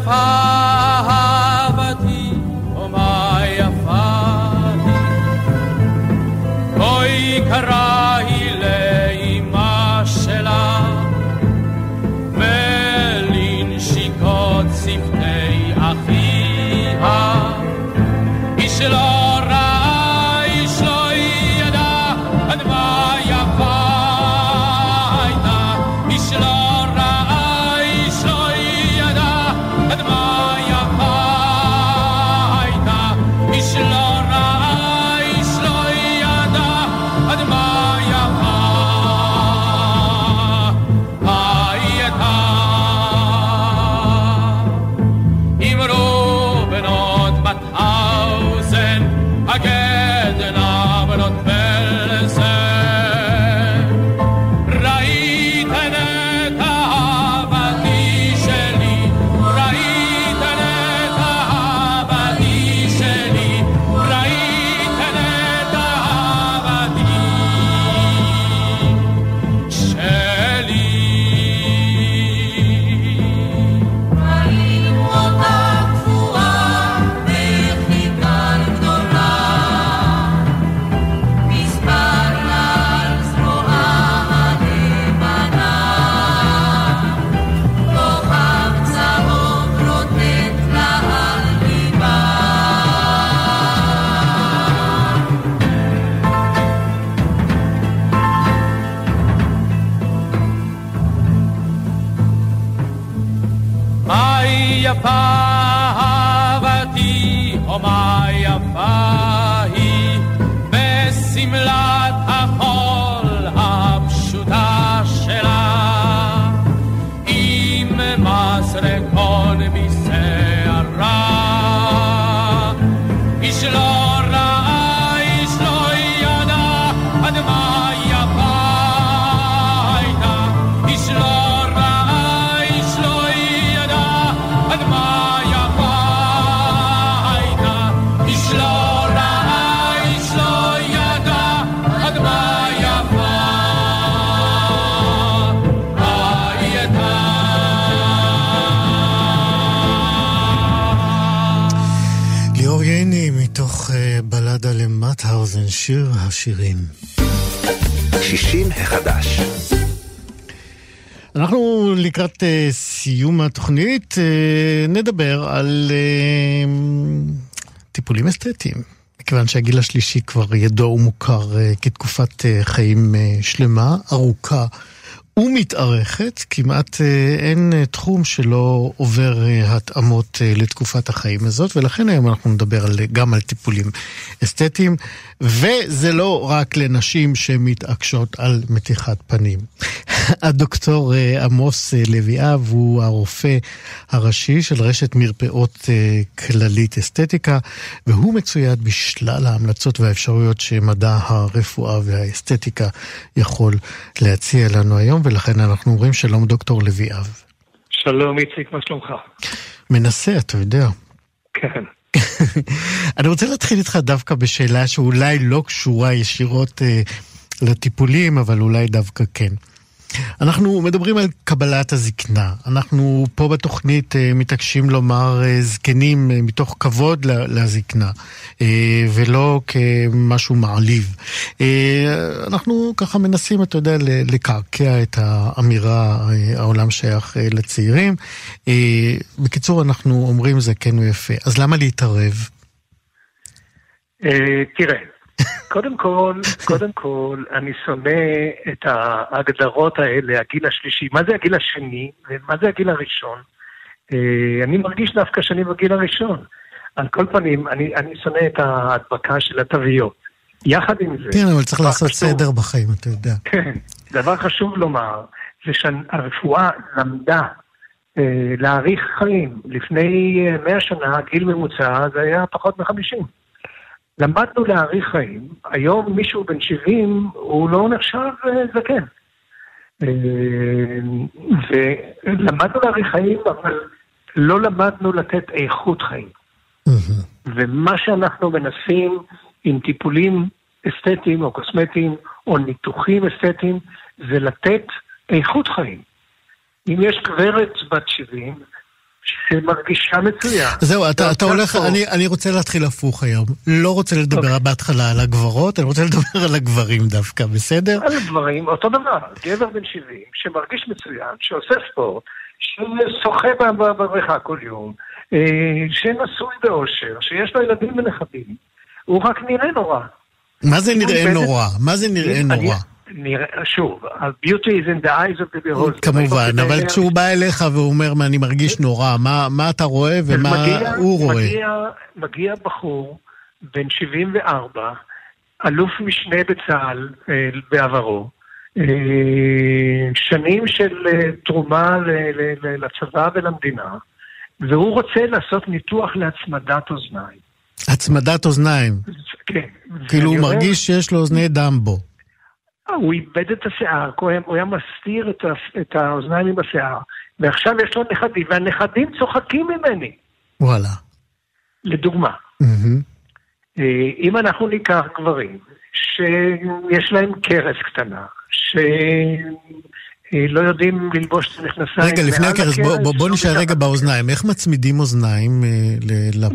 מה מה יפה אהבתי, או מה יפה היא, בשמלת החול הפשוטה שלה, עם מסרקון בשערה. איש שיר השירים. שישים החדש. אנחנו לקראת uh, סיום התוכנית uh, נדבר על uh, טיפולים אסתטיים. מכיוון שהגיל השלישי כבר ידוע ומוכר uh, כתקופת uh, חיים uh, שלמה, ארוכה ומתארכת, כמעט אה, אין אה, תחום שלא עובר אה, התאמות לתקופת החיים הזאת, ולכן היום אנחנו נדבר גם על טיפולים אסתטיים, וזה לא רק לנשים שמתעקשות על מתיחת פנים. הדוקטור עמוס לוי-אב הוא הרופא הראשי של רשת מרפאות כללית אסתטיקה, והוא מצויד בשלל ההמלצות והאפשרויות שמדע הרפואה והאסתטיקה יכול להציע לנו היום. ולכן אנחנו אומרים שלום דוקטור לוי אב. שלום איציק, מה שלומך? מנסה, אתה יודע. כן. אני רוצה להתחיל איתך דווקא בשאלה שאולי לא קשורה ישירות אה, לטיפולים, אבל אולי דווקא כן. אנחנו מדברים על קבלת הזקנה. אנחנו פה בתוכנית אה, מתעקשים לומר אה, זקנים אה, מתוך כבוד לזקנה, ולא כמשהו מעליב. אנחנו ככה מנסים, אתה יודע, לקעקע את האמירה, העולם שייך לצעירים. בקיצור, אנחנו אומרים זקן ויפה. אז למה להתערב? תראה, קודם כל, קודם כל, אני שונא את ההגדרות האלה, הגיל השלישי. מה זה הגיל השני ומה זה הגיל הראשון? אה, אני מרגיש דווקא שאני בגיל הראשון. על כל פנים, אני, אני שונא את ההדבקה של התוויות. יחד עם זה... כן, אבל צריך לעשות חשוב, סדר בחיים, אתה יודע. כן. דבר חשוב לומר, זה שהרפואה למדה אה, להאריך חיים. לפני אה, מאה שנה, גיל ממוצע זה היה פחות מחמישים. למדנו להאריך חיים. היום מישהו בן 70, הוא לא נחשב אה, זקן. אה, ולמדנו להאריך חיים, אבל לא למדנו לתת איכות חיים. ומה שאנחנו מנסים עם טיפולים אסתטיים או קוסמטיים או ניתוחים אסתטיים, זה לתת איכות חיים. אם יש גברת בת 70 שמרגישה מצוין. זהו, אתה, אתה הולך, אני, אני רוצה להתחיל הפוך היום. לא רוצה לדבר okay. אוקיי. בהתחלה על הגברות, אני רוצה לדבר על הגברים דווקא, בסדר? על הגברים, אותו דבר. גבר בן 70 שמרגיש מצוין, שעושה ספורט, ששוחה בבריכה כל יום, אה, שנשוי באושר, שיש לו ילדים ונכדים, הוא רק נראה נורא. מה זה נראה נורא? מה זה נראה נורא? נראה, שוב, ה-beauty is in the eyes of the beholder. כמובן, אבל כשהוא בא אליך והוא אומר, אני מרגיש נורא, מה, אתה רואה ומה הוא רואה? מגיע, בחור בן 74, אלוף משנה בצה"ל אה, בעברו, אה, שנים של אה, תרומה לצבא ולמדינה, והוא רוצה לעשות ניתוח להצמדת אוזניים. הצמדת אוזניים? כן. כאילו הוא מרגיש שיש לו אוזני דמבו. אה, הוא איבד את השיער, הוא היה, מסתיר את, את האוזניים עם השיער, ועכשיו יש לו נכדים, והנכדים צוחקים ממני. וואלה. לדוגמה, mm-hmm. אם אנחנו ניקח גברים שיש להם קרס קטנה, שלא יודעים ללבוש את המכנסיים. רגע, לפני הקרס, בוא, בוא, בוא נשאר רגע באוזניים. איך מצמידים אוזניים לא,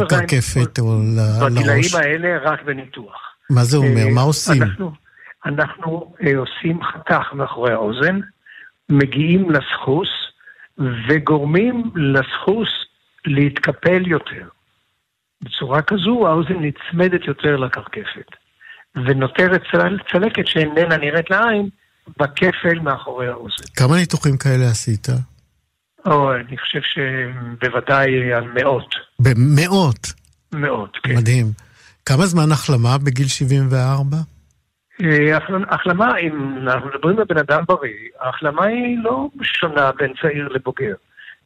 לקרקפת או לראש? בגילאים האלה רק בניתוח. מה זה אומר? מה עושים? אנחנו, אנחנו אה, עושים חתך מאחורי האוזן, מגיעים לסחוס וגורמים לסחוס להתקפל יותר. בצורה כזו האוזן נצמדת יותר לקרקפת, ונותרת צל, צלקת שאיננה נראית לעין בכפל מאחורי האוזן. כמה ניתוחים כאלה עשית? או, אני חושב שבוודאי על מאות. במאות? מאות, כן. מדהים. כמה זמן החלמה בגיל 74? אה, החלמה, אם אנחנו מדברים על בן אדם בריא, ההחלמה היא לא שונה בין צעיר לבוגר.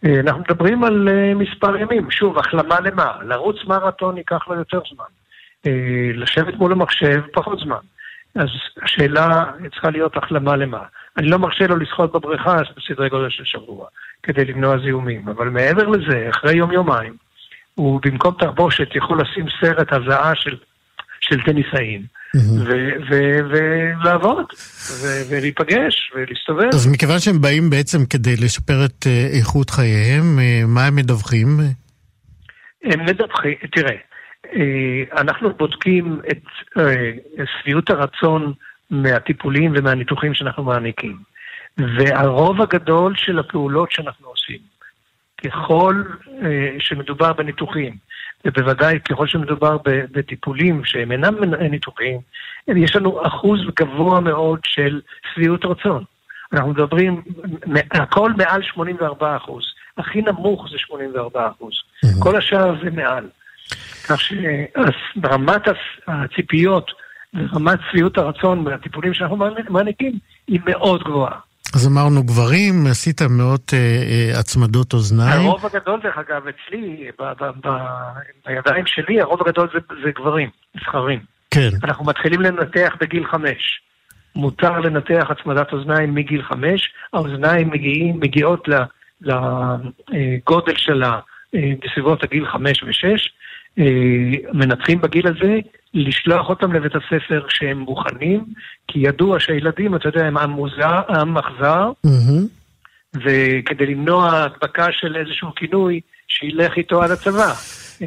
אה, אנחנו מדברים על אה, מספר ימים. שוב, החלמה למה? לרוץ מרתון ייקח לו יותר זמן. לשבת מול המחשב, פחות זמן. אז השאלה צריכה להיות החלמה למה. אני לא מרשה לו לשחות בבריכה בסדרי גודל של שבוע, כדי למנוע זיהומים. אבל מעבר לזה, אחרי יום-יומיים, הוא במקום תחבושת יכול לשים סרט הזעה של, של טניסאים. ולעבוד, ולהיפגש, ולהסתובב. אז מכיוון שהם באים בעצם כדי לשפר את אה, איכות חייהם, אה, מה הם מדווחים? הם מדווחים, תראה, אה, אנחנו בודקים את שביעות הרצון מהטיפולים ומהניתוחים שאנחנו מעניקים. והרוב הגדול של הפעולות שאנחנו עושים, ככל שמדובר בניתוחים, ובוודאי ככל שמדובר בטיפולים שהם אינם ניתוחים, יש לנו אחוז גבוה מאוד של שביעות רצון. אנחנו מדברים, הכל מעל 84 אחוז. הכי נמוך זה 84 אחוז. Mm-hmm. כל השאר זה מעל. כך שרמת הציפיות ורמת שביעות הרצון מהטיפולים שאנחנו מעניקים היא מאוד גבוהה. אז אמרנו גברים, עשית מאות אה, אה, הצמדות אוזניים. הרוב הגדול, דרך אגב, אצלי, ב, ב, ב, בידיים שלי, הרוב הגדול זה, זה גברים, זכרים. כן. אנחנו מתחילים לנתח בגיל חמש. מותר לנתח הצמדת אוזניים מגיל חמש, האוזניים מגיעים, מגיעות לגודל שלה אה, בסביבות הגיל חמש ושש, אה, מנתחים בגיל הזה, לשלוח אותם לבית הספר כשהם מוכנים, כי ידוע שהילדים, אתה יודע, הם עם מוזר, עם אכזר, וכדי למנוע הדבקה של איזשהו כינוי, שילך איתו עד הצבא. אה,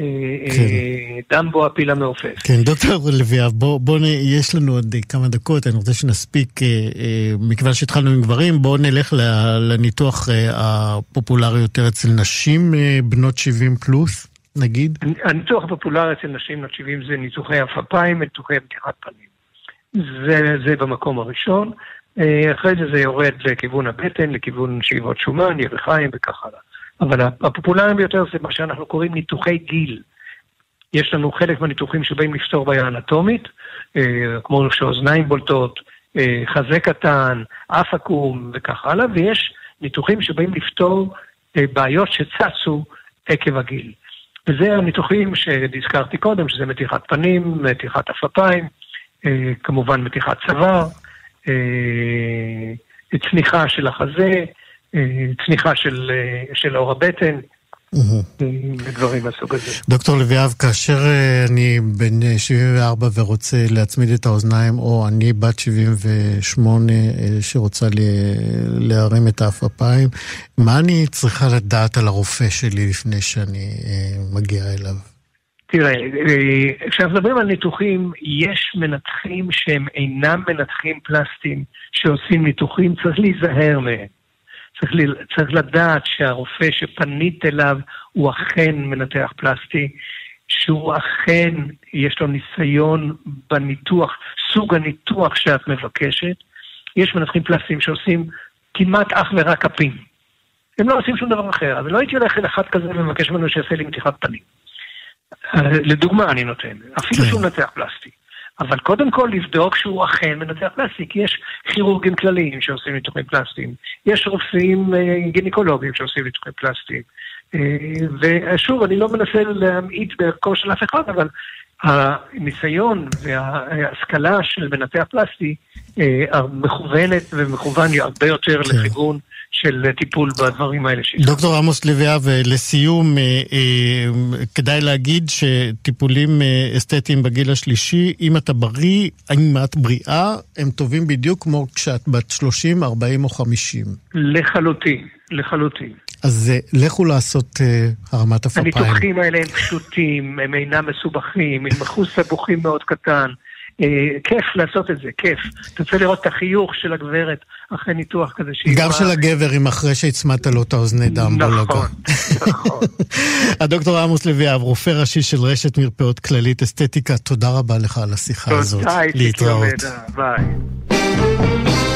כן. אה, דמבו הפיל המעופף. כן, דוקטור לביאב, בוא, בוא, יש לנו עוד כמה דקות, אני רוצה שנספיק, מכיוון שהתחלנו עם גברים, בואו נלך לניתוח הפופולרי יותר אצל נשים בנות 70 פלוס. נגיד? הניתוח הפופולרי אצל נשים בנות 70 זה ניתוחי הפפיים ניתוחי פתיחת פנים. זה, זה במקום הראשון. אה, אחרי זה זה יורד לכיוון הבטן, לכיוון שאיבות שומן, ירחיים וכך הלאה. אבל הפופולריים ביותר זה מה שאנחנו קוראים ניתוחי גיל. יש לנו חלק מהניתוחים שבאים לפתור בעיה אנטומית, אה, כמו שאוזניים בולטות, אה, חזה קטן, אף עקום וכך הלאה, ויש ניתוחים שבאים לפתור בעיות שצצו עקב הגיל. וזה הניתוחים שהזכרתי קודם, שזה מתיחת פנים, מתיחת אפיים, אה, כמובן מתיחת צוואר, אה, צניחה של החזה, אה, צניחה של, של אור הבטן, ודברים מהסוג הזה. דוקטור לביאב, כאשר אה, אני בן 74 ורוצה להצמיד את האוזניים, או אני בת 78 אה, שרוצה להרים את האפפיים, מה אני צריכה לדעת על הרופא שלי לפני שאני אה, מגיע אליו? תראה, כשאנחנו מדברים על ניתוחים, יש מנתחים שהם אינם מנתחים פלסטיים שעושים ניתוחים, צריך להיזהר מהם. צריך, ל, צריך לדעת שהרופא שפנית אליו הוא אכן מנתח פלסטי, שהוא אכן יש לו ניסיון בניתוח, סוג הניתוח שאת מבקשת. יש מנתחים פלסטיים שעושים כמעט אך ורק כפים. הם לא עושים שום דבר אחר, אבל לא הייתי הולך אל אחד כזה ומבקש ממנו שיעשה לי מתיחת פנים. לדוגמה אני נותן, אפילו כן. שהוא מנתח פלסטי. אבל קודם כל לבדוק שהוא אכן מנתח פלסטי, כי יש כירורגים כלליים שעושים ניתוחים פלסטיים, יש רופאים אה, גינקולוגים שעושים ניתוחים פלסטיים. אה, ושוב, אני לא מנסה להמעיט בערכו של אף אחד, אבל הניסיון וההשכלה של מנתח פלסטי אה, מכוונת ומכוון הרבה יותר כן. לכיוון של טיפול בדברים האלה. דוקטור עמוס לביאב, לסיום, אה, אה, כדאי להגיד שטיפולים אה, אסתטיים בגיל השלישי, אם אתה בריא, אם את בריאה, הם טובים בדיוק כמו כשאת בת 30, 40 או 50. לחלוטין, לחלוטין. אז לכו לעשות הרמת אפפיים. הניתוחים האלה הם פשוטים, הם אינם מסובכים, עם אחוז סבוכים מאוד קטן. אה, כיף לעשות את זה, כיף. אתה רוצה לראות את החיוך של הגברת אחרי ניתוח כזה שהיא... גם של הגבר, אם אחרי שהצמדת לו את האוזני דם. נכון, נכון. הדוקטור עמוס לוי אב, רופא ראשי של רשת מרפאות כללית אסתטיקה, תודה רבה לך על השיחה הזאת. תודה, להתראות. ביי.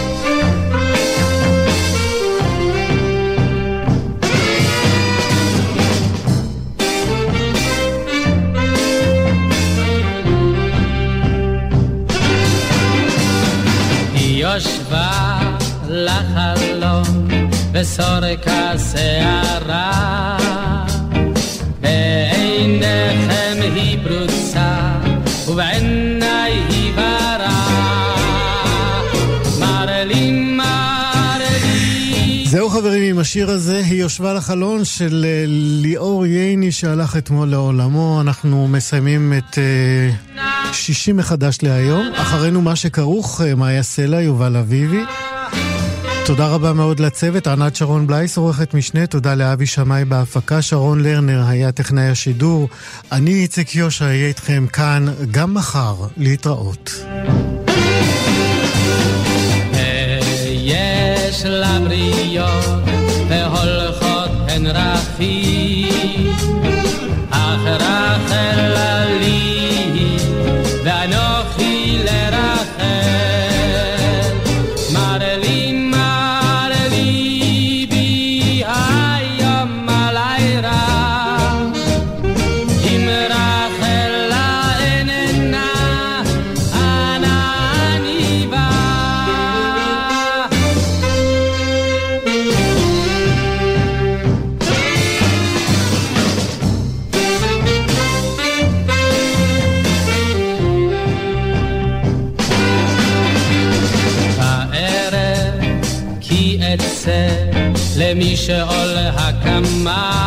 יושבה לחלום וסורק השערה בעיניכם היא פרוצה זהו חברים עם השיר הזה, היא יושבה לחלון של אה, ליאור ייני שהלך אתמול לעולמו. אנחנו מסיימים את... Uh... שישי מחדש להיום. אחרינו מה שכרוך, אה, מאיה סלע, יובל אביבי. תודה רבה מאוד לצוות, ענת שרון בלייס, עורכת משנה, תודה לאבי שמאי בהפקה, שרון לרנר היה טכנאי השידור. אני איציק יושע, אהיה איתכם כאן גם מחר, להתראות. יש לבריות והולכות הן רחים, כי אצא למי שעול הקמה